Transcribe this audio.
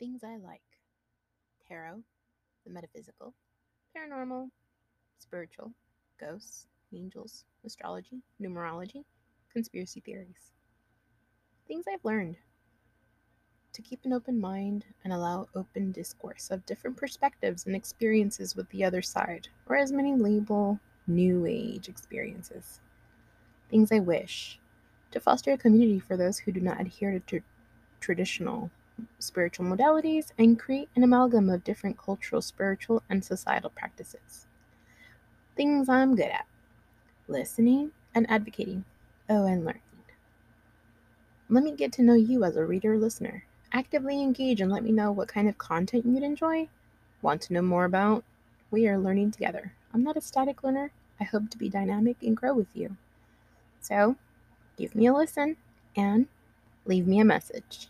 Things I like tarot, the metaphysical, paranormal, spiritual, ghosts, angels, astrology, numerology, conspiracy theories. Things I've learned to keep an open mind and allow open discourse of different perspectives and experiences with the other side, or as many label new age experiences. Things I wish to foster a community for those who do not adhere to tr- traditional spiritual modalities and create an amalgam of different cultural, spiritual, and societal practices. Things I'm good at listening and advocating. Oh, and learning. Let me get to know you as a reader listener. Actively engage and let me know what kind of content you'd enjoy. Want to know more about? We are learning together. I'm not a static learner. I hope to be dynamic and grow with you. So, give me a listen and leave me a message.